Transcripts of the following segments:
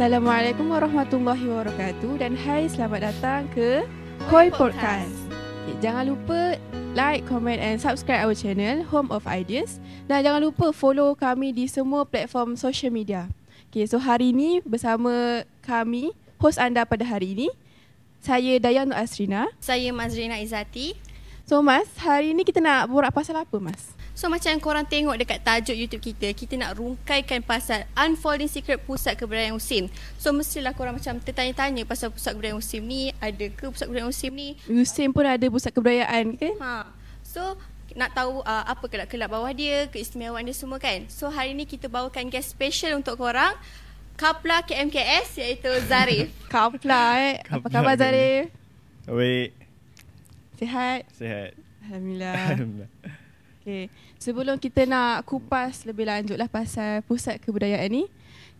Assalamualaikum warahmatullahi wabarakatuh dan hai selamat datang ke Koi Podcast. Okay, jangan lupa like, comment and subscribe our channel Home of Ideas dan jangan lupa follow kami di semua platform social media. Okay, so hari ini bersama kami host anda pada hari ini saya Dayan Nur Asrina. Saya Mazrina Izati. So Mas, hari ini kita nak borak pasal apa Mas? So macam korang tengok dekat tajuk YouTube kita, kita nak rungkaikan pasal Unfolding Secret Pusat Kebudayaan Musim. So mestilah korang macam tertanya-tanya pasal Pusat Kebudayaan Musim ni, ada ke Pusat Kebudayaan Musim ni? Musim pun ada pusat kebudayaan kan? Ha. So nak tahu uh, apa kelab-kelab bawah dia, keistimewaan dia semua kan. So hari ni kita bawakan guest special untuk korang. Kapla KMKS iaitu Zarif. Kapla eh. Apa Kapla khabar ke? Zarif? Baik, Sihat? sihat. Alhamdulillah. Alhamdulillah. Okay. Sebelum kita nak kupas lebih lanjut lah pasal pusat kebudayaan ni,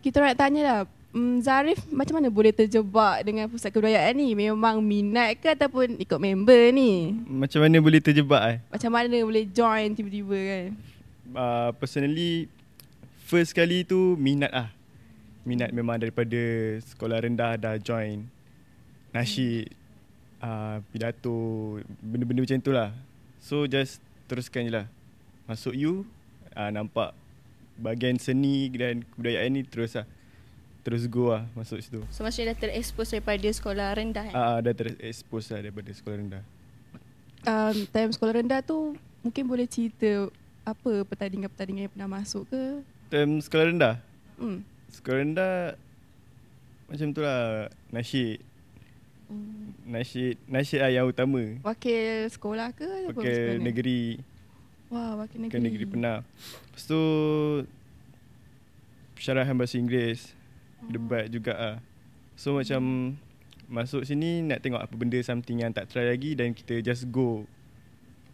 kita nak tanya lah, um, Zarif macam mana boleh terjebak dengan pusat kebudayaan ni? Memang minat ke ataupun ikut member ni? Macam mana boleh terjebak eh? Macam mana boleh join tiba-tiba kan? Uh, personally, first kali tu minat lah. Minat memang daripada sekolah rendah dah join. Nasyid, uh, pidato, benda-benda macam tu lah. So just teruskan je lah. Masuk you, uh, nampak bahagian seni dan kebudayaan ni terus lah. Terus go lah masuk situ. So maksudnya dah terekspos daripada sekolah rendah kan? Ah, uh, dah terexpose lah daripada sekolah rendah. Um, time sekolah rendah tu, mungkin boleh cerita apa pertandingan-pertandingan yang pernah masuk ke? Time sekolah rendah, Hmm. Sekolah rendah macam tu lah nasyid. Hmm. Nasyid, nasyid lah yang utama. Wakil sekolah ke? sekolah ni? negeri, Wah, wakil negeri. pakai negeri pernah. Lepas tu syarahan bahasa Inggeris, debat juga lah. So macam masuk sini nak tengok apa benda something yang tak try lagi dan kita just go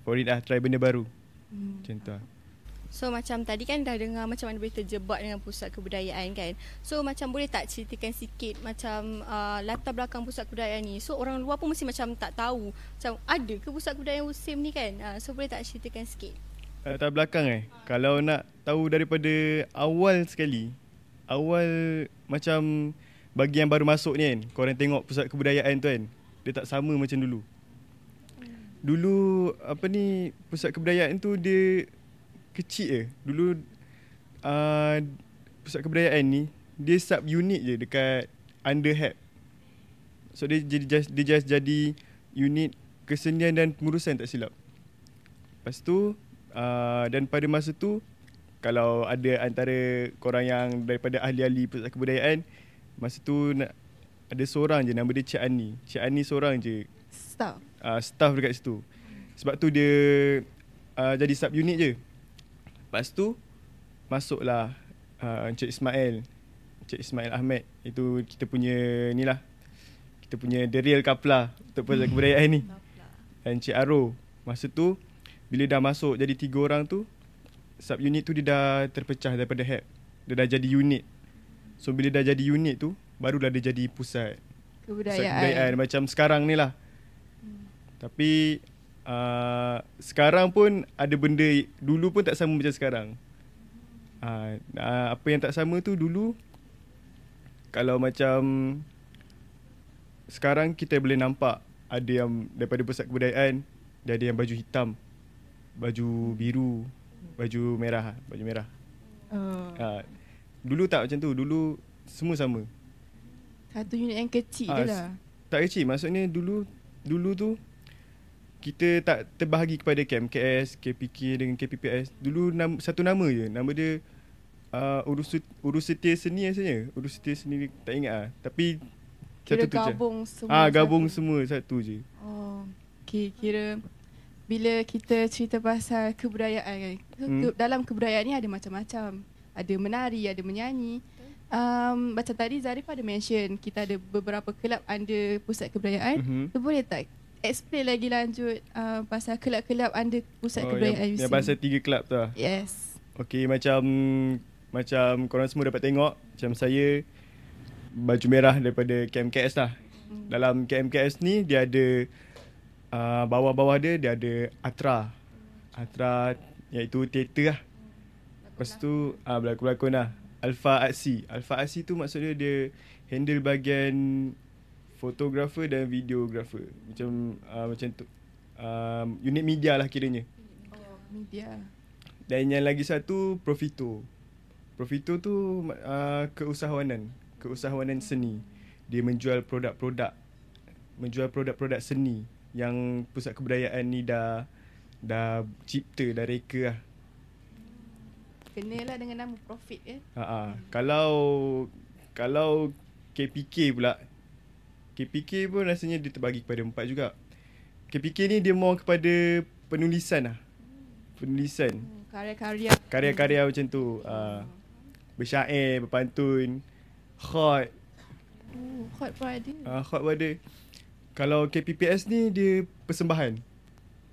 for it lah, try benda baru. Hmm. Macam tu lah. So macam tadi kan dah dengar macam mana boleh terjebak dengan pusat kebudayaan kan. So macam boleh tak ceritakan sikit macam uh, latar belakang pusat kebudayaan ni. So orang luar pun mesti macam tak tahu. Macam ada ke pusat kebudayaan musim ni kan. Uh, so boleh tak ceritakan sikit. Latar belakang eh? Kalau nak tahu daripada awal sekali Awal macam Bagi yang baru masuk ni kan? Korang tengok pusat kebudayaan tu kan? Dia tak sama macam dulu. Dulu apa ni Pusat kebudayaan tu dia Kecil je. Dulu uh, Pusat kebudayaan ni Dia sub unit je dekat Under HAP So dia jadi just, dia just jadi Unit kesenian dan pengurusan tak silap. Lepas tu uh, dan pada masa tu kalau ada antara korang yang daripada ahli-ahli pusat kebudayaan masa tu nak ada seorang je nama dia Cik Ani. Cik Ani seorang je Staff. uh, staff dekat situ. Sebab tu dia uh, jadi sub unit je. Lepas tu masuklah uh, Encik Ismail. Encik Ismail Ahmed. Itu kita punya ni lah. Kita punya the real kapla untuk pusat kebudayaan ni. Dan Encik Aro. Masa tu bila dah masuk jadi tiga orang tu sub unit tu dia dah terpecah daripada HAP. Dia dah jadi unit. So bila dah jadi unit tu barulah dia jadi pusat Kebudayaan. Pusat kebudayaan macam sekarang ni lah. Tapi uh, sekarang pun ada benda dulu pun tak sama macam sekarang. Uh, uh, apa yang tak sama tu dulu kalau macam sekarang kita boleh nampak ada yang daripada pusat kebudayaan dia ada yang baju hitam, baju biru, baju merah, baju merah. Oh. Uh, dulu tak macam tu. Dulu semua sama. Satu unit yang kecil Ah, je lah. Tak kecil Maksudnya dulu Dulu tu Kita tak terbahagi kepada KMKS KPK dengan KPPS Dulu nam, satu nama je Nama dia uh, Urus Urus Setia Seni rasanya Urus Setia Seni Tak ingat lah Tapi Kira satu tu je. gabung semua. Ah Gabung satu. semua Satu je Oh. Okay, kira bila kita cerita pasal kebudayaan kan. Hmm. Hmm. Ke, dalam kebudayaan ni ada macam-macam. Ada menari, ada menyanyi. Um, macam tadi Zarif ada mention kita ada beberapa kelab under pusat kebudayaan. Mhm. So, boleh tak explain lagi lanjut uh, pasal kelab-kelab under pusat oh, kebudayaan yang, yang pasal tiga kelab tu lah Yes. Okay macam Macam korang semua dapat tengok Macam saya Baju merah daripada KMKS lah Hmm. Dalam KMKS ni Dia ada uh, Bawah-bawah dia Dia ada Atra Atra Iaitu teater lah Lepas tu uh, Berlakon-berlakon lah Alpha Aksi Alpha Aksi tu maksudnya dia handle bahagian fotografer dan videografer. Macam uh, macam tu. Um, unit media lah kiranya. Oh, media. Dan yang lagi satu Profito. Profito tu uh, keusahawanan, keusahawanan seni. Dia menjual produk-produk menjual produk-produk seni yang pusat kebudayaan ni dah dah cipta dah reka lah. Kenalah dengan nama Profit ya. Ha ah. Kalau kalau KPK pula KPK pun rasanya dia terbagi kepada empat juga. KPK ni dia more kepada penulisan lah. Penulisan. Hmm, karya-karya. Karya-karya macam tu. Uh, bersyair, berpantun, khot. Oh, hot pun ada. Uh, khot pun ada. Kalau KPPS ni dia persembahan.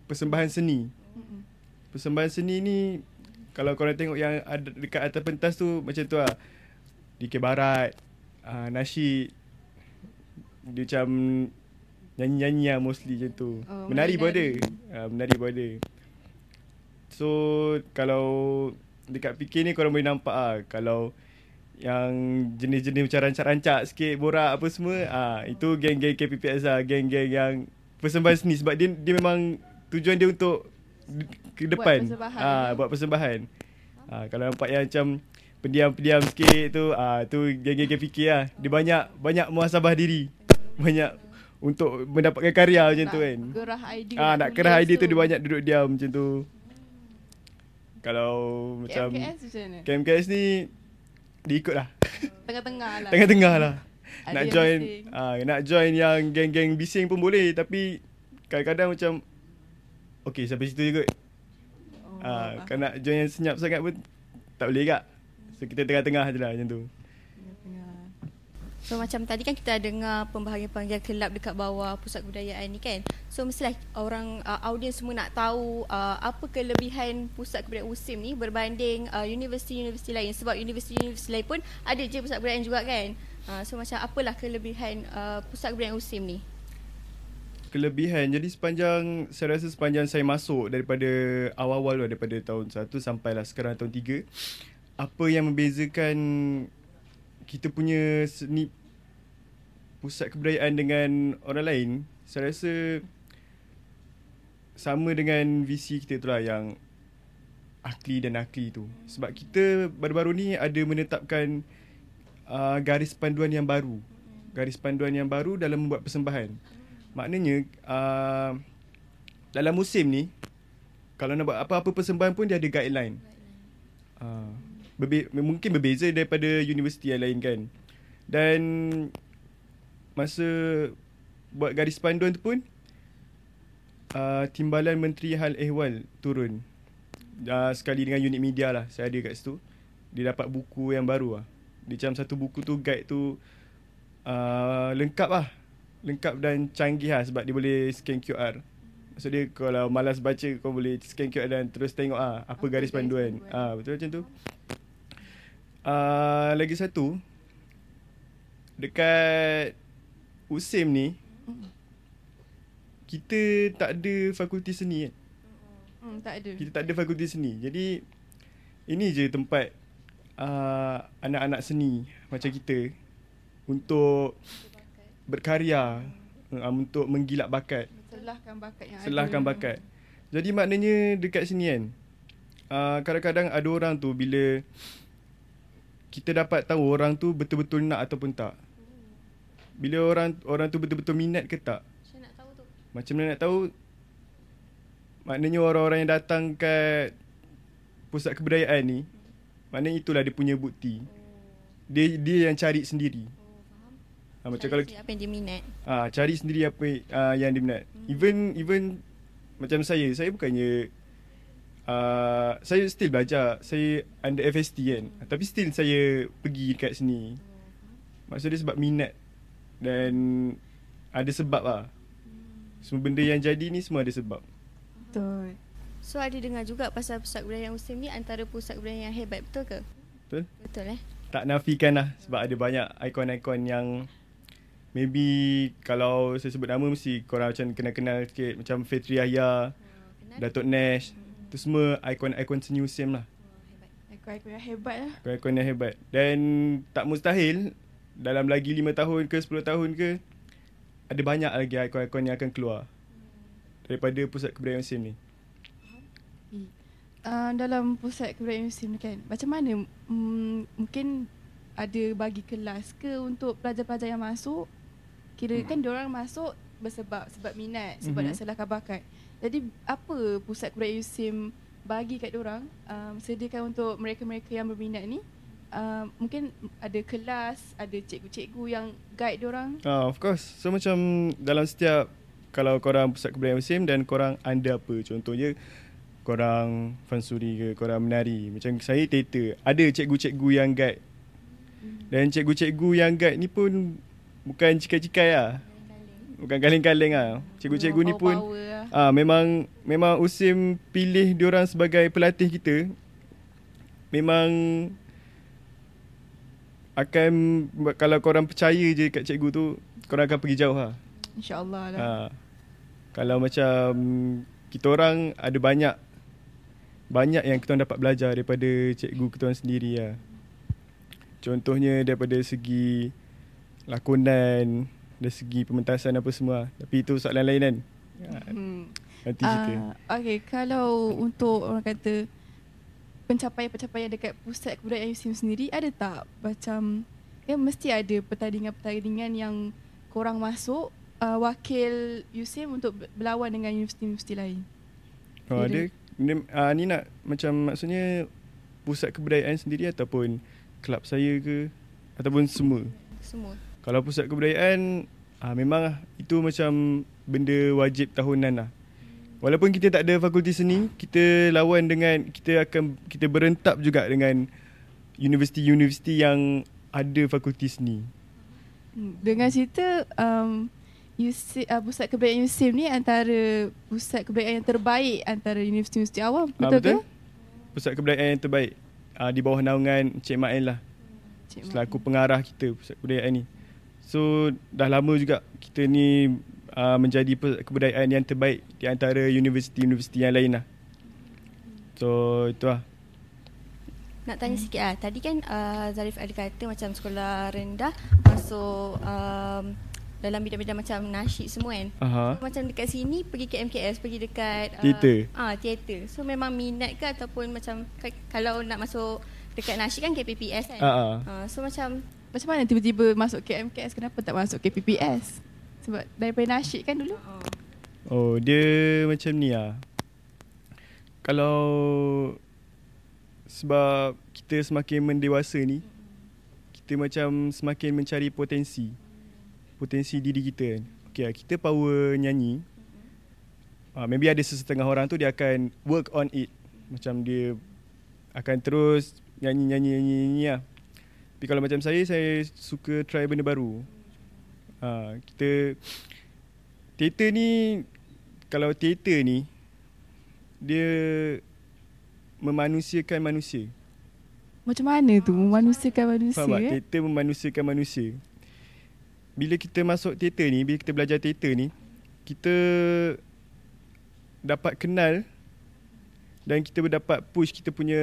Persembahan seni. Persembahan seni ni kalau korang tengok yang ada dekat atas pentas tu macam tu lah. DK Barat, uh, nasyid. Dia macam nyanyi-nyanyi lah mostly macam tu. Oh, menari pun ada. Uh, menari pun ada. So kalau dekat PK ni korang boleh nampak ah kalau yang jenis-jenis macam rancak-rancak sikit borak apa semua ah itu geng-geng KPPS lah geng-geng yang persembahan seni sebab dia dia memang tujuan dia untuk ke Buat depan persembahan. ah buat persembahan ah kalau nampak yang macam pendiam-pendiam sikit tu ah tu geng-geng KPK lah dia banyak banyak muhasabah diri banyak untuk mendapatkan karya macam tu kan Gerah idea. Ah nak kerah idea tu dia banyak duduk diam macam tu. Kalau macam KMKS macam? KMKS ni dia ikut lah. Tengah-tengah lah. Tengah-tengah lah. Ada nak join ah nak join yang geng-geng bising pun boleh tapi kadang-kadang macam Okay sampai situ je kot. Oh, Ah faham. kalau nak join yang senyap sangat pun tak boleh kak. So kita tengah-tengah je lah macam tu. So macam tadi kan kita dengar pembahagian-pembahagian kelab dekat bawah pusat kebudayaan ni kan. So mestilah orang uh, audiens semua nak tahu uh, apa kelebihan pusat kebudayaan USIM ni berbanding uh, universiti-universiti lain sebab universiti-universiti lain pun ada je pusat kebudayaan juga kan. Uh, so macam apalah kelebihan uh, pusat kebudayaan USIM ni? kelebihan. Jadi sepanjang saya rasa sepanjang saya masuk daripada awal-awal tu daripada tahun 1 sampailah sekarang tahun 3 apa yang membezakan kita punya seni pusat kebudayaan dengan orang lain saya rasa sama dengan visi kita tu lah yang akli dan akli tu. Sebab kita baru-baru ni ada menetapkan uh, garis panduan yang baru. Garis panduan yang baru dalam membuat persembahan. Maknanya uh, dalam musim ni kalau nak buat apa-apa persembahan pun dia ada guideline. Uh, berbe- mungkin berbeza daripada universiti yang lain kan. Dan masa buat garis panduan tu pun uh, Timbalan Menteri Hal Ehwal turun. Uh, sekali dengan unit media lah. Saya ada kat situ. Dia dapat buku yang baru lah. Dia macam satu buku tu guide tu uh, lengkap lah lengkap dan canggih lah sebab dia boleh scan QR. Maksud dia kalau malas baca kau boleh scan QR dan terus tengok ah apa, Apa garis garis panduan. panduan. Ah betul macam tu. Ah lagi satu dekat USIM ni kita tak ada fakulti seni kan. Hmm, tak ada. Kita tak ada fakulti seni. Jadi ini je tempat uh, anak-anak seni macam kita untuk berkarya uh, untuk menggilak bakat, Selahkan bakat yang selahkan ada. bakat. Jadi maknanya dekat sini kan uh, kadang-kadang ada orang tu bila kita dapat tahu orang tu betul-betul nak ataupun tak. Bila orang orang tu betul-betul minat ke tak. Saya nak tahu tu. Macam mana nak tahu Maknanya orang-orang yang datang kat Pusat kebudayaan ni Maknanya itulah dia punya bukti Dia dia yang cari sendiri ha, Macam kalau apa yang dia minat. ah Cari sendiri apa ah, yang dia minat Even even Macam saya Saya bukannya ah Saya still belajar Saya under FST kan Tapi still saya pergi dekat sini Maksud dia sebab minat Dan Ada sebab lah Semua benda yang jadi ni semua ada sebab Betul. So ada dengar juga pasal pusat kebudayaan USIM ni antara pusat kebudayaan yang hebat betul ke? Betul? Betul eh? Tak nafikan lah Sebab ada banyak ikon-ikon yang Maybe Kalau saya sebut nama Mesti korang macam kenal-kenal sikit Macam Fitri Yahya Kenal? Datuk Nash Itu semua ikon-ikon seni USIM lah. Ikon-ikon yang hebat lah. Ikon-ikon yang hebat. Dan Tak mustahil dalam lagi 5 tahun ke 10 tahun ke ada banyak lagi ikon-ikon yang akan keluar. Daripada pusat kebudayaan musim ni. uh, dalam pusat kebudayaan musim ni kan macam mana mm, mungkin ada bagi kelas ke untuk pelajar-pelajar yang masuk? Kira kan diorang masuk bersebab sebab minat sebab Mhm. nak selahkan bakat jadi apa pusat kebudayaan musim bagi kat diorang? Um, sediakan untuk mereka-mereka yang berminat ni. Uh, mungkin ada kelas ada cikgu-cikgu yang guide diorang? Ah, of course. So macam dalam setiap kalau korang pusat kebudayaan musim dan korang anda apa? Contohnya korang fansuri ke korang menari. Macam saya teater. Ada cikgu-cikgu yang guide. Dan cikgu-cikgu yang guide ni pun bukan cikai-cikai lah bukan kaleng-kaleng lah cikgu-cikgu ni pun lah. Ah memang memang Usim pilih diorang sebagai pelatih kita. Memang akan kalau korang percaya je kat cikgu tu, korang akan pergi jauh lah. InsyaAllah lah Ha. Kalau macam kita orang ada banyak banyak yang kita orang dapat belajar daripada cikgu kita orang sendiri lah. Contohnya daripada segi lakonan, dari segi pementasan apa semua. Tapi itu soalan lain kan. Ha, hmm. Nanti cerita. Ah, okay, kalau untuk orang kata pencapaian-pencapaian dekat pusat kebudayaan USIM sendiri ada tak macam ya mesti ada pertandingan-pertandingan yang korang masuk uh, wakil USIM untuk ber- berlawan dengan universiti-universiti lain. Oh, ada ni, uh, ni nak macam maksudnya pusat kebudayaan sendiri ataupun kelab saya ke ataupun semua. Semua. Kalau pusat kebudayaan uh, memang lah, itu macam benda wajib tahunan lah. Walaupun kita tak ada fakulti seni, kita lawan dengan kita akan kita berentab juga dengan universiti-universiti yang ada fakulti seni. Hmm, Dengan cerita um, USIM, uh, pusat kebudayaan USIM ni antara pusat kebudayaan yang terbaik antara universiti-universiti awam. Ah, Betul, ke? Pusat kebudayaan yang terbaik uh, di bawah naungan Cik Mail lah. Cik Mak. selaku pengarah kita pusat kebudayaan ni. So dah lama juga kita ni uh, menjadi kebudayaan yang terbaik di antara universiti-universiti yang lain lah. So itu lah. Nak tanya sikit ah. Tadi kan uh, Zarif ada kata macam sekolah rendah masuk um, dalam bidang-bidang macam nasyid semua kan. Aha. Macam dekat sini pergi ke MKS, pergi dekat Teater. Ah, uh, teater. So memang minat ke ataupun macam ka- kalau nak masuk dekat nasyid kan KPPS kan. Ah. Uh, so macam Macam mana tiba-tiba masuk ke MKS kenapa tak masuk ke PPS? Sebab daripada nasyid kan dulu. Oh dia macam ni lah. Kalau sebab kita semakin mendewasa ni, kita macam semakin mencari potensi. Potensi diri kita kan. Okay lah, kita power nyanyi. Uh, maybe ada sesetengah orang tu dia akan work on it. Macam dia akan terus nyanyi-nyanyi-nyanyi lah. Tapi kalau macam saya, saya suka try benda baru. Uh, kita Teater ni Kalau teater ni Dia Memanusiakan manusia Macam mana tu memanusiakan manusia Faham tak? eh? Teater memanusiakan manusia Bila kita masuk teater ni Bila kita belajar teater ni Kita Dapat kenal Dan kita dapat push kita punya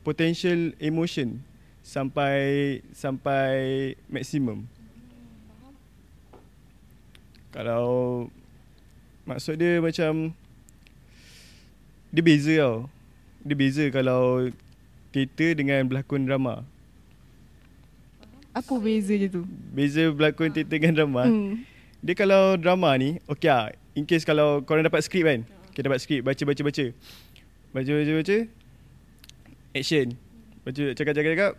Potential emotion Sampai Sampai Maksimum. Kalau Maksud dia macam Dia beza tau. Dia beza kalau Teater dengan berlakon drama. Apa beza je tu? Beza berlakon teater dengan drama. Hmm. Dia kalau drama ni Okay lah In case kalau korang dapat skrip kan? Kita dapat skrip Baca baca baca Baca baca baca Action. Baca cakap cakap cakap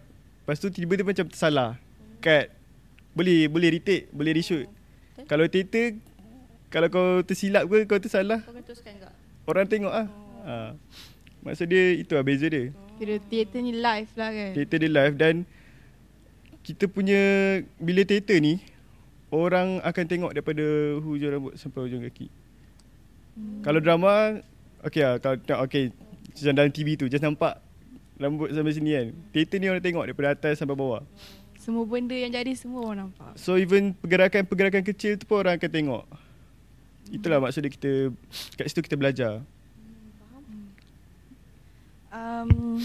Lepas tu tiba-tiba macam tersalah Cut Boleh boleh retake Boleh reshoot Kalau teater Kalau kau tersilap ke Kau tersalah kau teruskan? Orang tengok lah ha. Maksud dia Itu lah beza dia Kira teater ni live lah kan? Teater dia live dan kita punya bila teater ni orang akan tengok daripada hujung rambut sampai hujung kaki. Hmm. Kalau drama okey lah kalau okey macam dalam TV tu just nampak rambut sampai sini kan. Teater ni orang tengok daripada atas sampai bawah. Semua benda yang jadi semua orang nampak. So even pergerakan-pergerakan kecil tu pun orang akan tengok. Itulah maksud dia kita kat situ kita belajar. Um,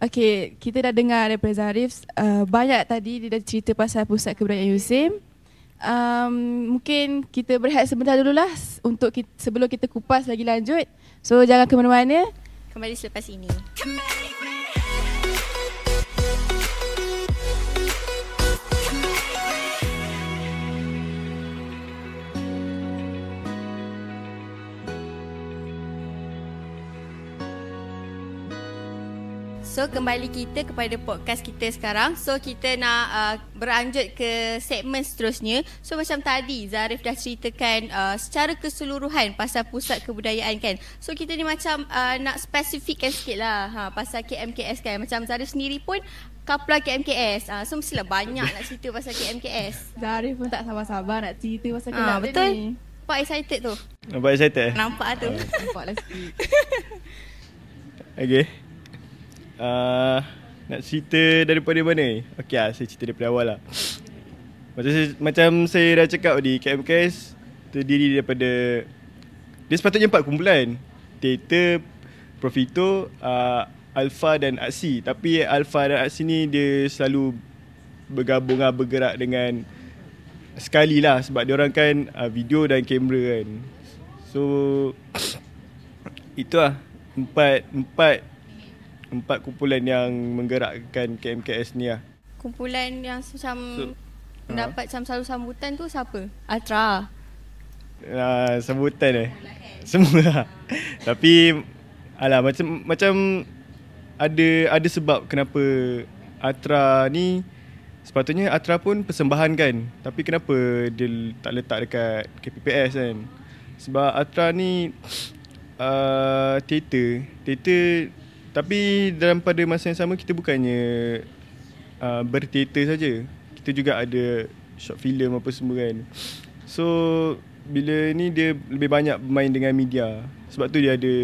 Okay, kita dah dengar daripada Zarif uh, Banyak tadi dia dah cerita pasal pusat kebudayaan Yusim um, Mungkin kita berehat sebentar dululah Untuk kita, sebelum kita kupas lagi lanjut So jangan ke mana-mana Kembali selepas ini. So kembali kita kepada podcast kita sekarang. So kita nak uh, beranjut ke segmen seterusnya. So macam tadi Zarif dah ceritakan uh, secara keseluruhan pasal pusat kebudayaan kan. So kita ni macam uh, nak spesifikkan sikit lah ha, pasal KMKS kan. Macam Zarif sendiri pun kapla KMKS. Uh, so mestilah banyak nak cerita pasal KMKS. Zarif pun tak sabar-sabar nak cerita pasal Ah, kelab dia betul. ni Nampak excited tu. Nampak excited eh? Nampak tu. Nampaklah sikit Okay uh, Nak cerita daripada mana? Ni? Okay lah, saya cerita daripada awal lah. Macam saya, macam saya dah cakap tadi KMKS terdiri daripada Dia sepatutnya empat kumpulan. Teater, Profito, uh, Alpha dan Aksi Tapi Alpha dan Aksi ni dia selalu bergabung lah, bergerak dengan Sekali lah sebab dia orang kan uh, video dan kamera kan. So Itu lah. Empat Empat Empat kumpulan yang menggerakkan KMKS ni lah. Kumpulan yang macam So- mendapat macam selalu sambutan tu siapa? Atra. uh, Sambutan eh? Semua. Lah Tapi Alah macam Macam Ada Ada sebab kenapa Atra ni Sepatutnya Atra pun persembahan kan? Tapi kenapa Dia tak letak dekat KPPS kan? Sebab Atra ni uh, Teater. Teater Tapi dalam pada masa yang sama Kita bukannya uh, Berteater saja. Kita juga ada Short film apa semua kan. So Bila ni dia Lebih banyak bermain dengan media. Sebab tu dia ada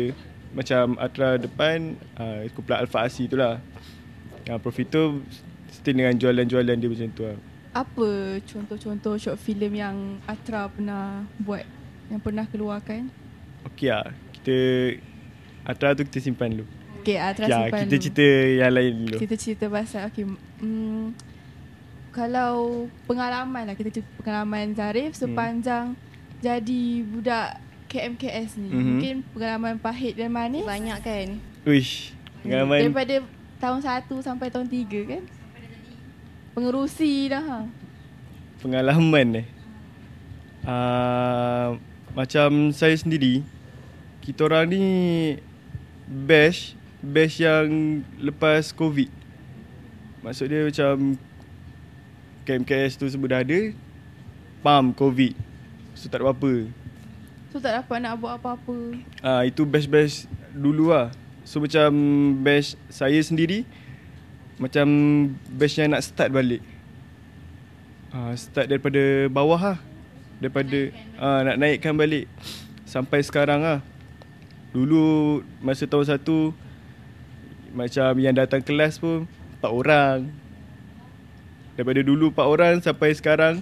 Macam Atra depan uh, Kumpulan Alpha Asi tu lah. Uh, Profito Stay dengan jualan-jualan dia macam tu lah. Apa contoh-contoh short film yang Atra pernah buat Yang pernah keluarkan? Okay lah. Kita Atra tu kita simpan dulu Okay Atra Ya, simpan kita dulu. cerita yang lain dulu Kita cerita pasal Okay hmm, Kalau Pengalaman lah Kita cerita pengalaman Zarif Sepanjang Jadi budak KMKS ni Mhm. Mungkin pengalaman pahit dan manis Banyak kan? Uish Pengalaman Daripada tahun 1 sampai tahun 3 kan Pengerusi dah ha. pengalaman eh uh, Macam saya sendiri Kita orang ni Batch Batch yang lepas COVID. Maksud dia macam KMKS tu semua dah ada Pam COVID. So tak ada apa-apa. So tak dapat nak buat apa-apa? Ah Itu batch-batch dulu lah. So macam batch saya sendiri Macam batch yang nak start balik. Ah, Start daripada bawah lah. Daripada ah, Nak naikkan balik. Sampai sekarang lah. Dulu masa tahun satu Macam yang datang kelas pun Empat orang Daripada dulu empat orang sampai sekarang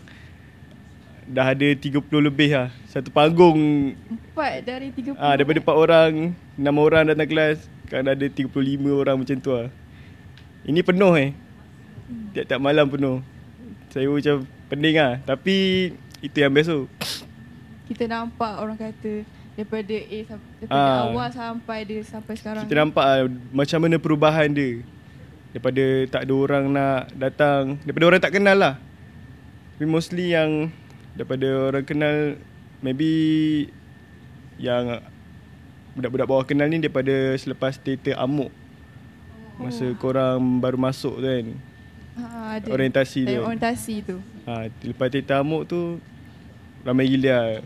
Dah ada 30 lebih lah Satu panggung Empat dari 30 Ah daripada 4 orang, 6 orang datang kelas, kan ada 35 orang macam tu ah. Ini penuh eh. Tiap-tiap malam penuh. Saya macam pening ah, tapi itu yang best tu. Kita nampak orang kata Daripada A Daripada Ah. awal sampai dia Sampai sekarang Kita nampak ah, macam mana perubahan dia. Daripada tak ada orang nak datang, daripada orang tak kenal lah. Tapi mostly yang daripada orang kenal maybe yang budak-budak bawah kenal ni daripada selepas teater Amuk. Masa korang baru masuk tu kan. ha, ada. Orientasi tu. Time orientasi tu Ha, lepas teater Amuk tu ramai gila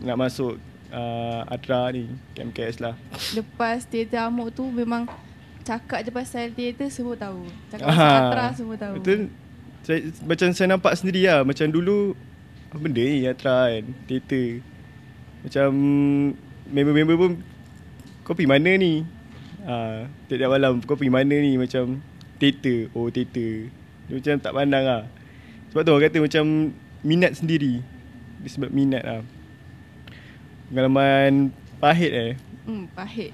nak masuk uh, Atra ni, KMKS lah. Lepas teater amuk tu Memang Cakap je pasal teater Semua tahu Cakap pasal Atra Semua tahu Betul. Saya, macam saya nampak sendiri lah. Macam dulu, apa benda ni Atra kan, teater. Macam member-member pun, kau pergi mana ni? Ha, tiap-tiap malam, kau pergi mana ni? Macam teater. Oh, teater. Dia macam tak pandang lah. Sebab tu orang kata macam minat sendiri. Dia sebab minat lah. Pengalaman pahit eh. hmm, Pahit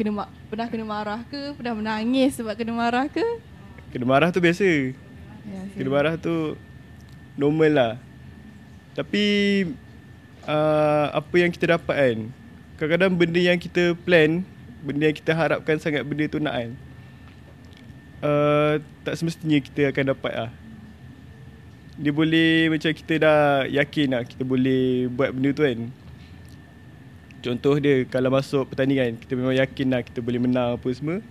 kena ma- pernah kena marah ke? Pernah menangis sebab kena marah ke? Kena marah tu biasa. Ya, Kena marah tu normal lah. Tapi uh, apa yang kita dapat kan. Kadang-kadang benda yang kita plan, benda yang kita harapkan sangat benda tu nak kan. Uh, tak semestinya kita akan dapat lah. Dia boleh macam kita dah yakin lah kita boleh buat benda tu kan. Contoh dia kalau masuk pertandingan kita memang yakin lah kita boleh menang apa semua.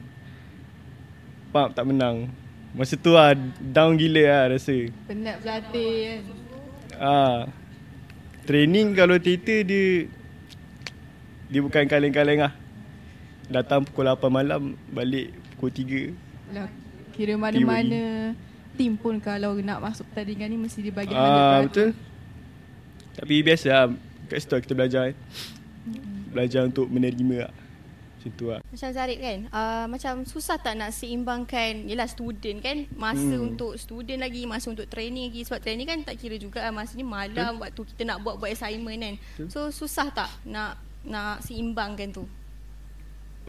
Pak tak menang. Masa tu lah down gila lah rasa. Penat berlatih kan. Ah. Training kalau teater dia dia bukan kaleng-kaleng lah. Datang pukul 8 malam, balik pukul 3. Lah, kira mana-mana tim pun kalau nak masuk pertandingan ni mesti dia bagi Ah 100%. betul. Tapi biasa lah kat situ lah kita belajar kan. Belajar untuk menerima lah. Macam tu lah. Macam Zarid kan, uh, macam susah tak nak seimbangkan, yelah student kan, masa Hmm. untuk student lagi, masa untuk training lagi. Sebab training kan tak kira juga lah, masa ni malam Hmm. waktu kita nak buat-buat assignment kan. So susah tak nak nak seimbangkan tu?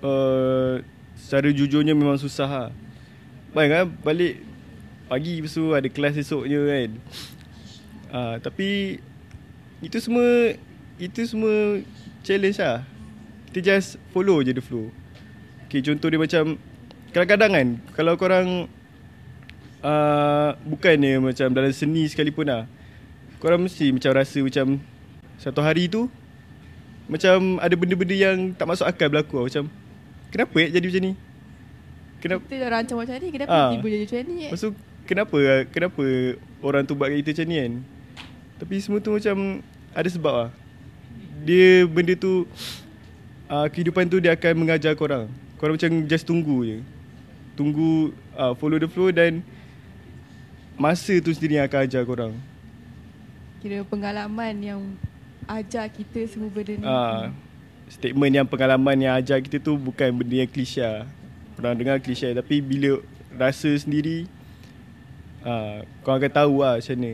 Uh, secara jujurnya memang susah lah. Baik kan balik pagi tu ada kelas esoknya kan. Uh, tapi itu semua itu semua challenge lah. Kita just follow je the flow. Okay contoh dia macam kadang-kadang kan kalau korang uh, bukannya macam dalam seni sekalipun lah. Korang mesti macam rasa macam satu hari tu macam ada benda-benda yang tak masuk akal berlaku lah. Macam kenapa eh jadi macam ni? Kenapa? Kita dah rancang macam ni, kenapa Ah. tiba jadi macam ni? eh? Lepas tu kenapa kenapa orang tu buat kita macam ni kan? Tapi semua tu macam ada sebab lah. Dia benda tu uh, kehidupan tu dia akan mengajar korang. Korang macam just tunggu je. Tunggu uh, follow the flow dan masa tu sendiri yang akan ajar korang. Kira pengalaman yang ajar kita semua benda ni. Ah, statement yang pengalaman yang ajar kita tu bukan benda yang klise lah. Pernah dengar klise tapi bila rasa sendiri ah, kau akan tahu lah macam mana.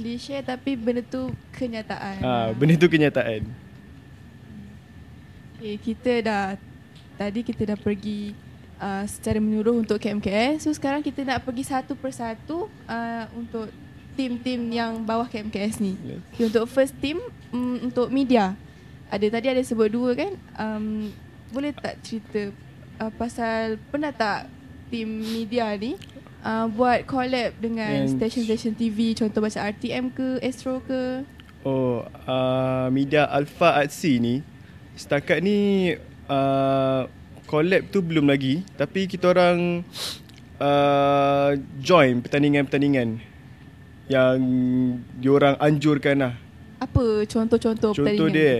Klise tapi benda tu kenyataan. Ah, benda tu kenyataan. Okay, kita dah tadi kita dah pergi uh, secara menyeluruh untuk KMKS. So sekarang kita nak pergi satu persatu uh, untuk tim-tim yang bawah KMKS ni. Okay, untuk first team um, untuk media. Ada tadi ada sebut dua kan? Um, boleh tak cerita uh, pasal pernah tak tim media ni uh, buat collab dengan stesen-stesen TV contoh macam RTM ke, Astro ke? Oh, uh, media Alpha Artsy ni setakat ni uh, collab tu belum lagi tapi kita orang uh, join pertandingan-pertandingan yang diorang anjurkan lah. Apa contoh-contoh Contoh pertandingan? dia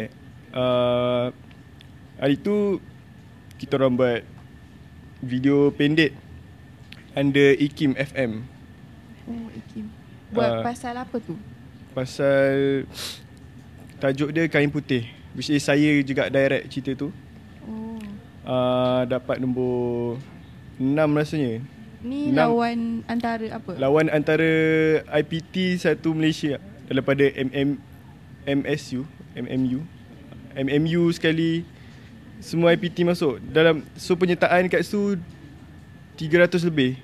uh, Hari tu Kita orang buat Video pendek Under IKIM FM Oh, Ikim. Buat Ah. pasal apa tu? Pasal Tajuk dia Kain Putih Which is saya juga direct cerita tu Oh. uh, Dapat nombor 6 rasanya Ni Enam. lawan antara apa? Lawan antara IPT satu Malaysia Daripada MM, MSU MMU MMU sekali Semua IPT masuk Dalam So penyertaan kat situ 300 lebih.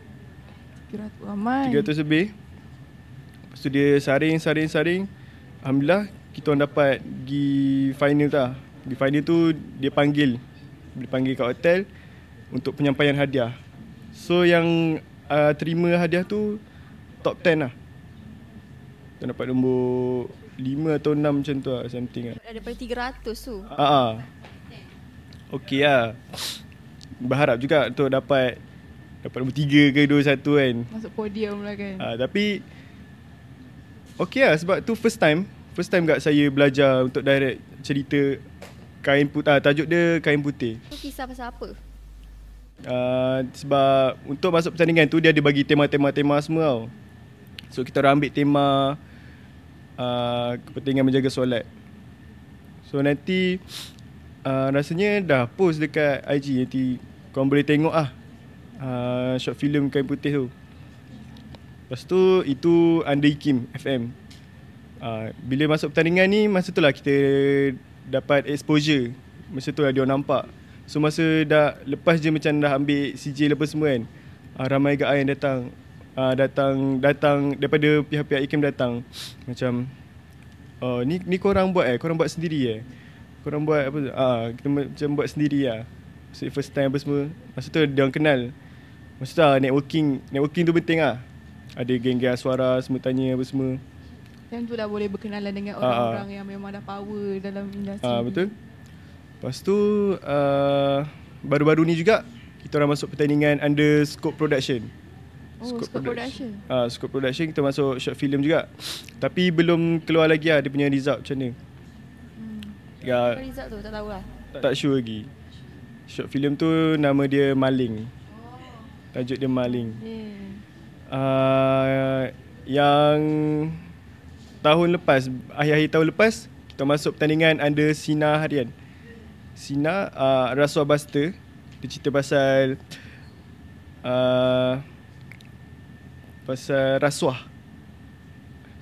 Kira tu ramai. 300 lebih. Lepas tu dia saring saring saring. Alhamdulillah Kita orang dapat Pergi final tak Di final tu Dia panggil. Dia panggil kat hotel Untuk penyampaian hadiah. So yang uh, Terima hadiah tu Top 10 lah. Kita dapat nombor 5 atau 6 macam tu lah Something lah. Daripada 300 tu. Ah, ah. Okey lah. Berharap juga untuk dapat Dapat nombor 3 ke 2 1 kan. Masuk podium lah kan. Ah, tapi Okay lah sebab tu first time. First time kat saya belajar untuk direct cerita Kain putih, ah, tajuk dia Kain Putih. Tu kisah pasal apa? uh, Sebab untuk masuk pertandingan tu dia ada bagi tema-tema-tema semua tau. So kita orang ambil tema uh, Kepentingan menjaga solat. So nanti uh, Rasanya dah post dekat IG Nanti korang boleh tengok lah uh, Short film Kain Putih tu Lepas tu itu under IKIM FM uh, Bila masuk pertandingan ni Masa tu lah kita dapat exposure Masa tu lah dia nampak So masa dah lepas je macam dah ambil CJ lepas semua kan. Uh, ramai gak yang datang. Uh, datang datang daripada pihak-pihak IKEM datang. Macam oh ni ni korang buat eh, korang buat sendiri eh. Korang buat apa ah uh, kita macam buat sendiri lah. So first time apa semua. Masa tu dia orang kenal. Tu lah, networking networking tu penting ah. Ada geng-geng suara semua tanya apa semua. Yang tu dah boleh berkenalan dengan Ah, ah. orang-orang yang memang dah power dalam industri. Ah ni. betul. Lepas tu uh, baru-baru ni juga kita orang masuk pertandingan under scope production. Oh, scope, production. Ah uh, scope production kita masuk short film juga. Tapi belum keluar lagi lah dia punya result macam mana. Hmm. Ya Apa result tu tak tahulah. tak, tak sure lagi. Short film tu nama dia Maling. Tajuk dia Maling. Yeah. Uh, yang tahun lepas, akhir-akhir tahun lepas kita masuk pertandingan under Sina Harian. Sina uh, Rasuah Buster Dia cerita pasal uh, Pasal rasuah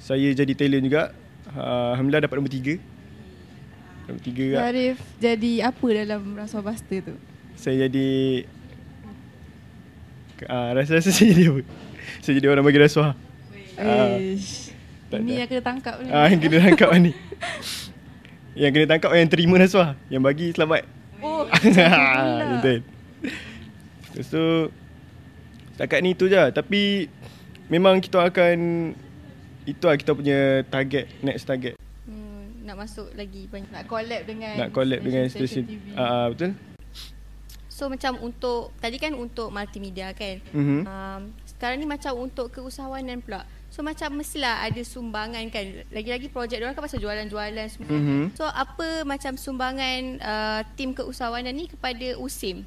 Saya jadi talent juga uh, Alhamdulillah dapat nombor tiga Nombor tiga juga Arif jadi apa dalam Rasuah Buster tu? Saya jadi uh, Rasa-rasa saya apa? Saya jadi orang bagi rasuah. Ah, tak Ini yang kena tangkap ni. Ah, yang kena tangkap ni. Yang kena tangkap yang terima rasuah. Yang bagi selamat. Oh, Betul. Lepas tu Setakat ni tu je Tapi Memang kita akan Itu lah kita punya target Next target. Hmm, nak masuk lagi banyak. Nak collab dengan Nak collab dengan stesen TV. Ah, ah, Betul So macam untuk tadi kan untuk multimedia kan. Mhm. Um, sekarang ni macam untuk keusahawanan pula. So macam mestilah ada sumbangan kan. Lagi-lagi projek dia orang kan pasal jualan-jualan semua. Mhm. So apa macam sumbangan uh, tim keusahawanan ni kepada USIM?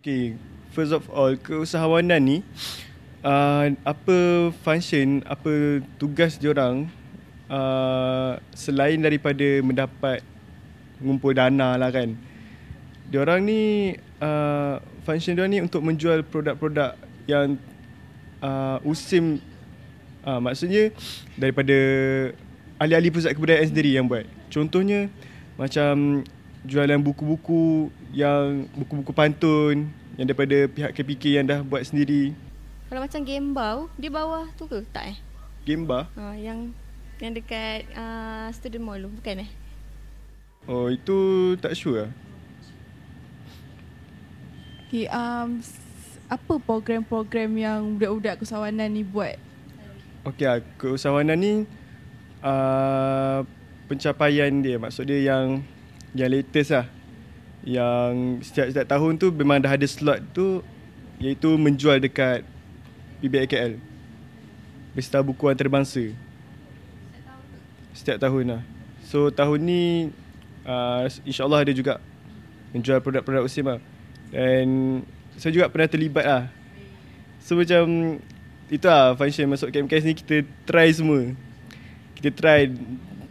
Okay First of all Keusahawanan ni uh, Apa function Apa tugas diorang uh, Selain daripada mendapat Mengumpul dana lah kan Diorang ni uh, Function diorang ni untuk menjual produk-produk Yang uh, Usim uh, Maksudnya Daripada Ahli-ahli pusat kebudayaan sendiri yang buat Contohnya Macam Jualan buku-buku Yang Buku-buku pantun Yang daripada pihak KPK yang dah buat sendiri Kalau macam Gembau, dia bawah tu ke? Tak eh? Gemba Ha, yang yang dekat uh, student mall tu bukan eh? Oh itu tak sure lah Okay, um, apa program-program yang budak-budak keusahawanan ni buat? Okey lah, keusahawanan ni uh, pencapaian dia maksud dia yang yang latest lah. Yang setiap-setiap tahun tu memang dah ada slot tu iaitu menjual dekat PBIKL. Pesta Buku Antarabangsa. Setiap tahun lah. So tahun ni uh, insyaAllah ada juga menjual produk-produk USIM lah. Dan saya juga pernah terlibat lah. So macam itu lah function masuk KMKS ni kita try semua. Kita try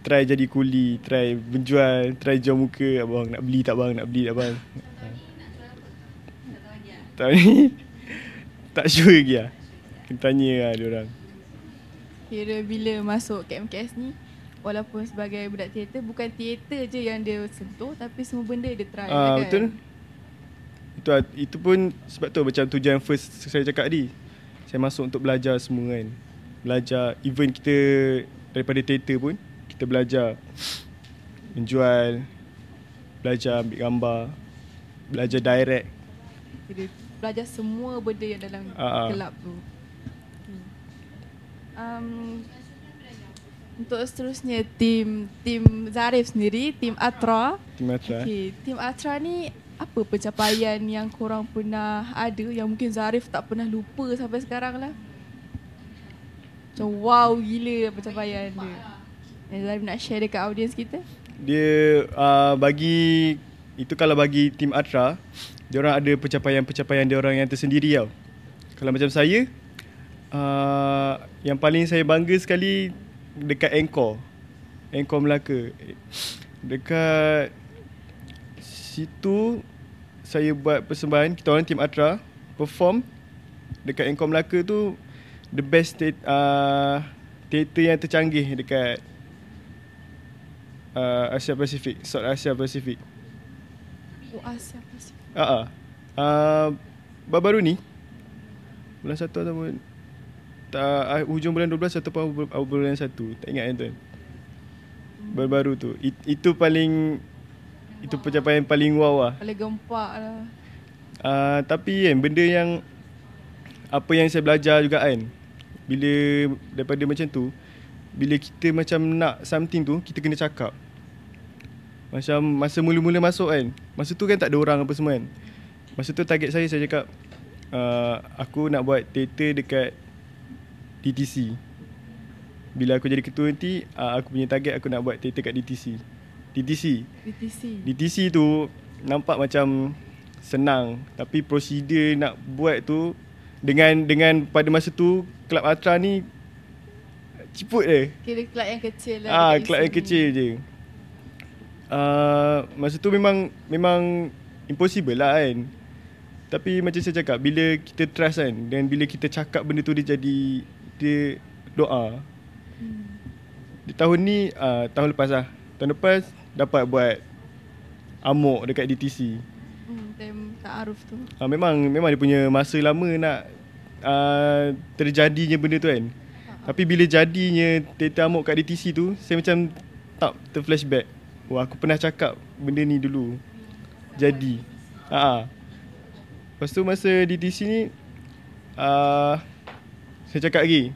try jadi kuli, try menjual, try jual muka abang nak beli tak bang, nak beli tak bang. Tak ni tak sure lagi lah. Kena tanya lah diorang. Kira bila masuk KMKS ni Walaupun sebagai budak teater Bukan teater je yang dia sentuh Tapi semua benda dia try Ah kan? betul. Itu itu pun sebab tu macam tujuan first saya cakap tadi. Saya masuk untuk belajar semua kan. Belajar even kita daripada teater pun kita belajar menjual, belajar ambil gambar, belajar direct. Kira belajar semua benda yang dalam Ah, ah. kelab tu Hmm. um, Untuk seterusnya Tim Tim Zarif sendiri Tim Atra Tim Atra. Okay, Tim Atra ni apa pencapaian yang korang pernah ada yang mungkin Zarif tak pernah lupa sampai sekarang lah? Macam wow gila pencapaian dia. Yang Zarif nak share dekat audiens kita? Dia uh, bagi itu kalau bagi tim Atra, dia orang ada pencapaian-pencapaian dia orang yang tersendiri tau. Kalau macam saya, uh, yang paling saya bangga sekali dekat Angkor. Angkor Melaka. Dekat situ saya buat persembahan kita orang tim Atra perform dekat Angkor Melaka tu the best te- uh, teater yang tercanggih dekat uh, Asia Pasifik, South Asia Pasifik. Doa siapa sih? Ah, uh, uh, baru-baru ni? Bulan satu ataupun tak uh, hujung bulan 12 ataupun bulan 1 tak ingat kan tuan baru-baru tu. It, itu paling itu pencapaian paling wow lah. Paling gempak lah. uh, tapi kan benda yang apa yang saya belajar juga kan bila daripada macam tu bila kita macam nak something tu kita kena cakap. Macam masa mula-mula masuk kan masa tu kan tak ada orang apa semua kan. Masa tu target saya saya cakap uh, aku nak buat teater dekat DTC bila aku jadi ketua nanti uh, aku punya target aku nak buat teater kat DTC DTC BTC. DTC tu nampak macam senang tapi prosedur nak buat tu dengan dengan pada masa tu kelab Atra ni ciput je. Kira kelab yang kecil lah. Ah, kelab yang kecil je. Uh, masa tu memang memang impossible lah kan. Tapi macam saya cakap bila kita trust kan dan bila kita cakap benda tu dia jadi dia doa. Hmm. Di tahun ni uh, tahun lepas lah. Tahun lepas dapat buat amok dekat DTC. Hmm, time ta'aruf tu. Uh, memang memang dia punya masa lama nak uh, terjadinya benda tu kan. Tapi bila jadinya teater amok kat DTC tu, saya macam tak terflashback. Wah, aku pernah cakap benda ni dulu. Jadi. Ha. Lepas tu masa DTC ni uh, saya cakap lagi.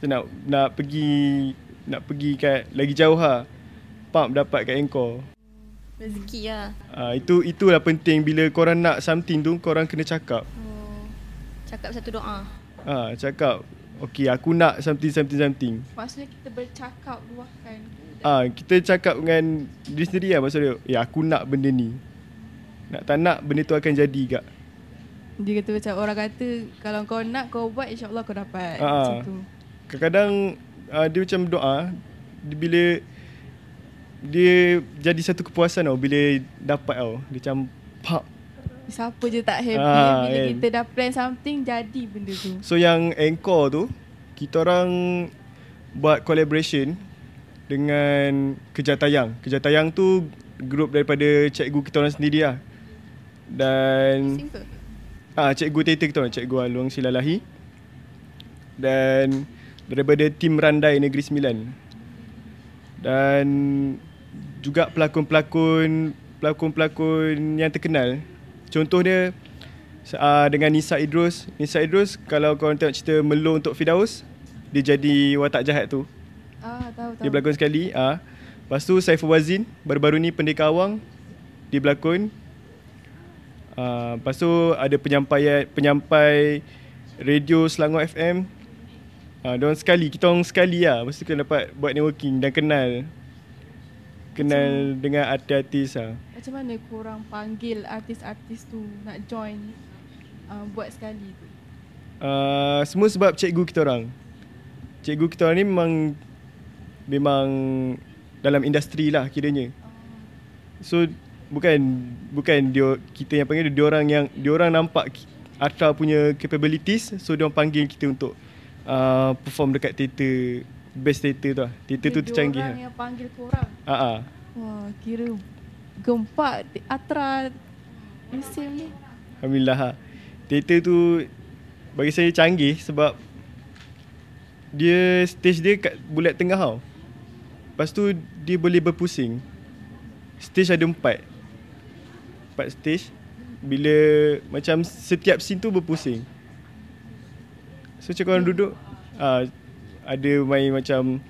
Saya nak nak pergi nak pergi kat lagi jauh ha. Pump dapat kat Angkor. Rezeki lah. Uh, itu itulah penting bila korang nak something tu korang kena cakap. Oh. Cakap satu doa. Ah, cakap okay aku nak something something something. Maksudnya kita bercakap luahkan. Ah, kita cakap dengan diri sendiri lah maksud dia. Ya aku nak benda ni. Nak tak nak benda tu akan jadi kak. Dia kata macam orang kata kalau kau nak kau buat insyaAllah kau dapat. Ah. Macam tu. Kadang-kadang uh, dia macam doa dia bila dia jadi satu kepuasan tau bila dapat tau. Dia macam pak. Siapa je tak happy Ah, bila kan. kita dah plan something jadi benda tu. So yang Encore tu kita orang buat collaboration dengan Kejar Tayang. Kejar Tayang tu grup daripada cikgu kita orang sendiri lah. Dan Simple. Ah, cikgu teater kita orang, cikgu Alung Silalahi. Dan daripada tim Randai Negeri Sembilan. Dan juga pelakon-pelakon pelakon-pelakon yang terkenal. Contoh dia uh, dengan Nisa Idrus. Nisa Idrus kalau korang tengok cerita Melo untuk Fidaus, dia jadi watak jahat tu. Ah, tahu tahu. Dia berlakon sekali. Ah. Lepas tu Saiful Wazin baru-baru ni Pendekar Awang dia berlakon. Ah, lepas tu ada penyampai penyampai radio Selangor FM. Ah, diorang sekali, kita orang sekali lah. Lepas tu kita dapat buat networking dan kenal. Kenal dengan artis-artis lah. Macam mana korang panggil artis-artis tu nak join uh, buat sekali tu? Uh, semua sebab cikgu kita orang. Cikgu kita orang ni memang memang dalam industri lah kiranya. So bukan bukan dia kita yang panggil dia, orang yang dia orang nampak Atra punya capabilities so dia orang panggil kita untuk uh, perform dekat teater best teater tu lah. Teater tu Dia tercanggih orang lah. yang panggil korang. Ah ah. Wah, kira gempak Atra musim ni. Alhamdulillah ha. Teater tu bagi saya canggih sebab dia stage dia kat bulat tengah tau. Lepas tu dia boleh berpusing. Stage ada empat. Empat stage. Bila macam setiap scene tu berpusing. So macam korang duduk ah ada main macam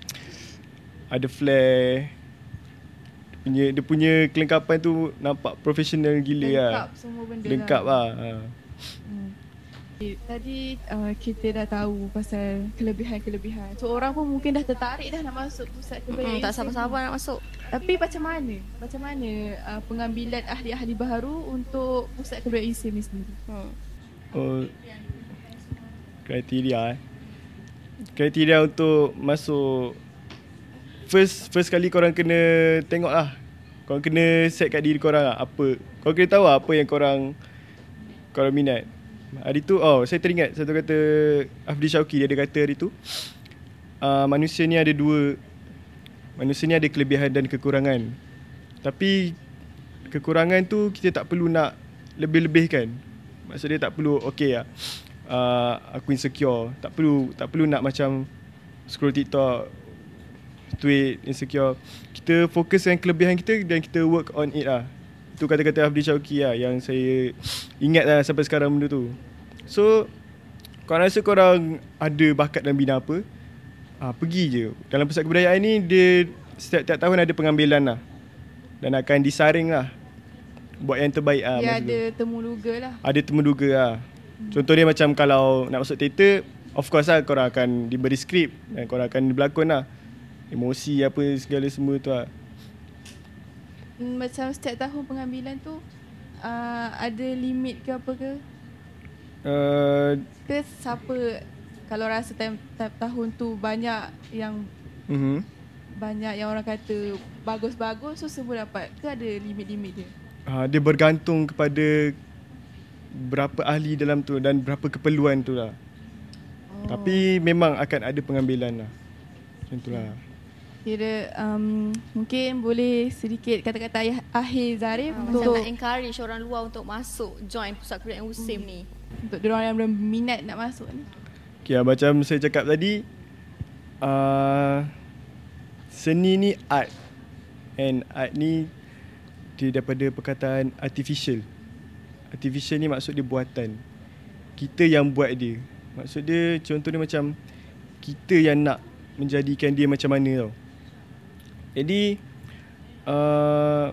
ada flare punya dia punya kelengkapan tu nampak profesional gila lah. Lengkap semua benda Lengkap lah. Ha. Hmm. Okay, Tadi uh, kita dah tahu pasal kelebihan-kelebihan. So orang pun mungkin dah tertarik dah nak masuk pusat kebaya. Hmm, tak sabar-sabar nak masuk. Tapi macam mana? Macam mana uh, pengambilan ahli-ahli baru untuk pusat kebaya Islam ni sendiri? Hmm. Oh, kriteria eh. Kriteria untuk masuk first first kali korang kena tengok lah. Korang kena set kat diri korang lah apa. Korang kena tahu lah apa yang korang korang minat. Hari tu oh saya teringat satu kata Afdi Syauki dia ada kata hari tu uh, manusia ni ada dua manusia ni ada kelebihan dan kekurangan. Tapi kekurangan tu kita tak perlu nak lebih-lebihkan. Maksudnya tak perlu okay lah. Uh, aku insecure. Tak perlu tak perlu nak macam scroll TikTok tweet insecure. Kita fokus dengan kelebihan kita dan kita work on it lah. Itu kata-kata Abdi Chauki lah yang saya ingat lah sampai sekarang benda tu. So korang rasa korang ada bakat dalam bidang apa? Ah, pergi je. Dalam pusat kebudayaan ni dia setiap, setiap tahun ada pengambilan lah. Dan akan disaring lah. Buat yang terbaik lah. Masa ada tu. temuduga lah. ada temuduga lah. Contoh dia macam kalau nak masuk teater, of course lah korang akan diberi skrip dan korang akan berlakon lah. Emosi apa segala semua tu lah. Hmm, Macam setiap tahun pengambilan tu uh, ada limit ke apa ke? Uh, Ke siapa kalau rasa time, time, tahun tu banyak yang uh-huh. banyak yang orang kata bagus-bagus so semua dapat ke ada limit-limit dia? uh, dia bergantung kepada berapa ahli dalam tu dan berapa keperluan tu lah. Oh. Tapi memang akan ada pengambilan lah. Macam tu lah. Kira um, mungkin boleh sedikit kata-kata ayah akhir Zarif Ah, Macam untuk nak encourage orang luar untuk masuk join pusat kebudayaan USIM ni. untuk diorang yang berminat nak masuk ni. Okay, ah, macam saya cakap tadi, uh, seni ni art. And art ni dia daripada perkataan artificial. Artificial ni maksud dia buatan. Kita yang buat dia. Maksud dia contoh dia macam kita yang nak menjadikan dia macam mana tau. Jadi uh,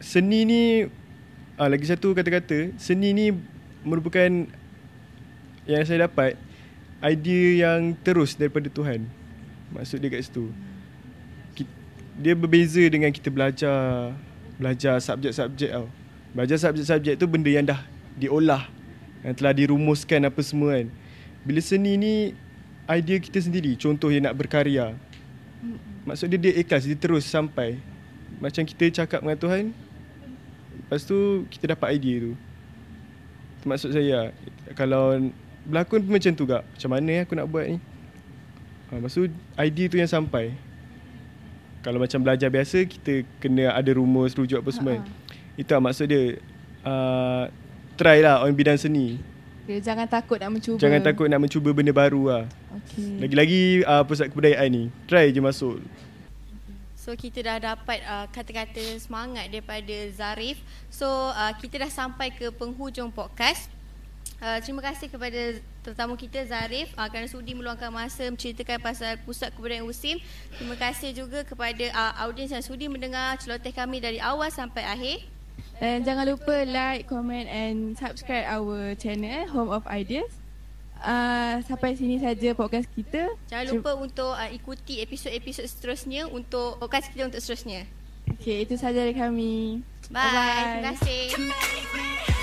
seni ni ah lagi satu kata-kata, seni ni merupakan yang saya dapat idea yang terus daripada Tuhan. Maksud dia kat situ. Dia berbeza dengan kita belajar belajar subjek-subjek tau. Belajar subjek-subjek tu benda yang dah diolah yang telah dirumuskan apa semua kan. Bila seni ni idea kita sendiri, contoh yang nak berkarya. Maksud dia dia ikhlas, dia terus sampai. Macam kita cakap dengan Tuhan, lepas tu kita dapat idea tu. Maksud saya. Kalau berlakon pun macam tu gak. Macam mana aku nak buat ni? Ha, maksud idea tu yang sampai. Kalau macam belajar biasa kita kena ada rumus, rujuk apa semua. Ha. Itu lah maksud dia. Uh, try lah on bidang seni. Kira jangan takut nak mencuba. Jangan takut nak mencuba benda baru lah. Okey. Lagi-lagi uh, pusat kebudayaan ni. Try je masuk. So kita dah dapat uh, kata-kata semangat daripada Zarif. So uh, kita dah sampai ke penghujung podcast. Uh, terima kasih kepada tetamu kita Zarif uh, kerana sudi meluangkan masa menceritakan pasal Pusat Kebudayaan USIM. Terima kasih juga kepada uh, audiens yang sudi mendengar celoteh kami dari awal sampai akhir. Dan jangan lupa like, comment and subscribe our channel Home of Ideas. Uh, sampai sini saja podcast kita. Jangan lupa untuk uh, ikuti episod-episod seterusnya untuk podcast kita untuk seterusnya. Okey, itu saja dari kami. Bye. Terima kasih.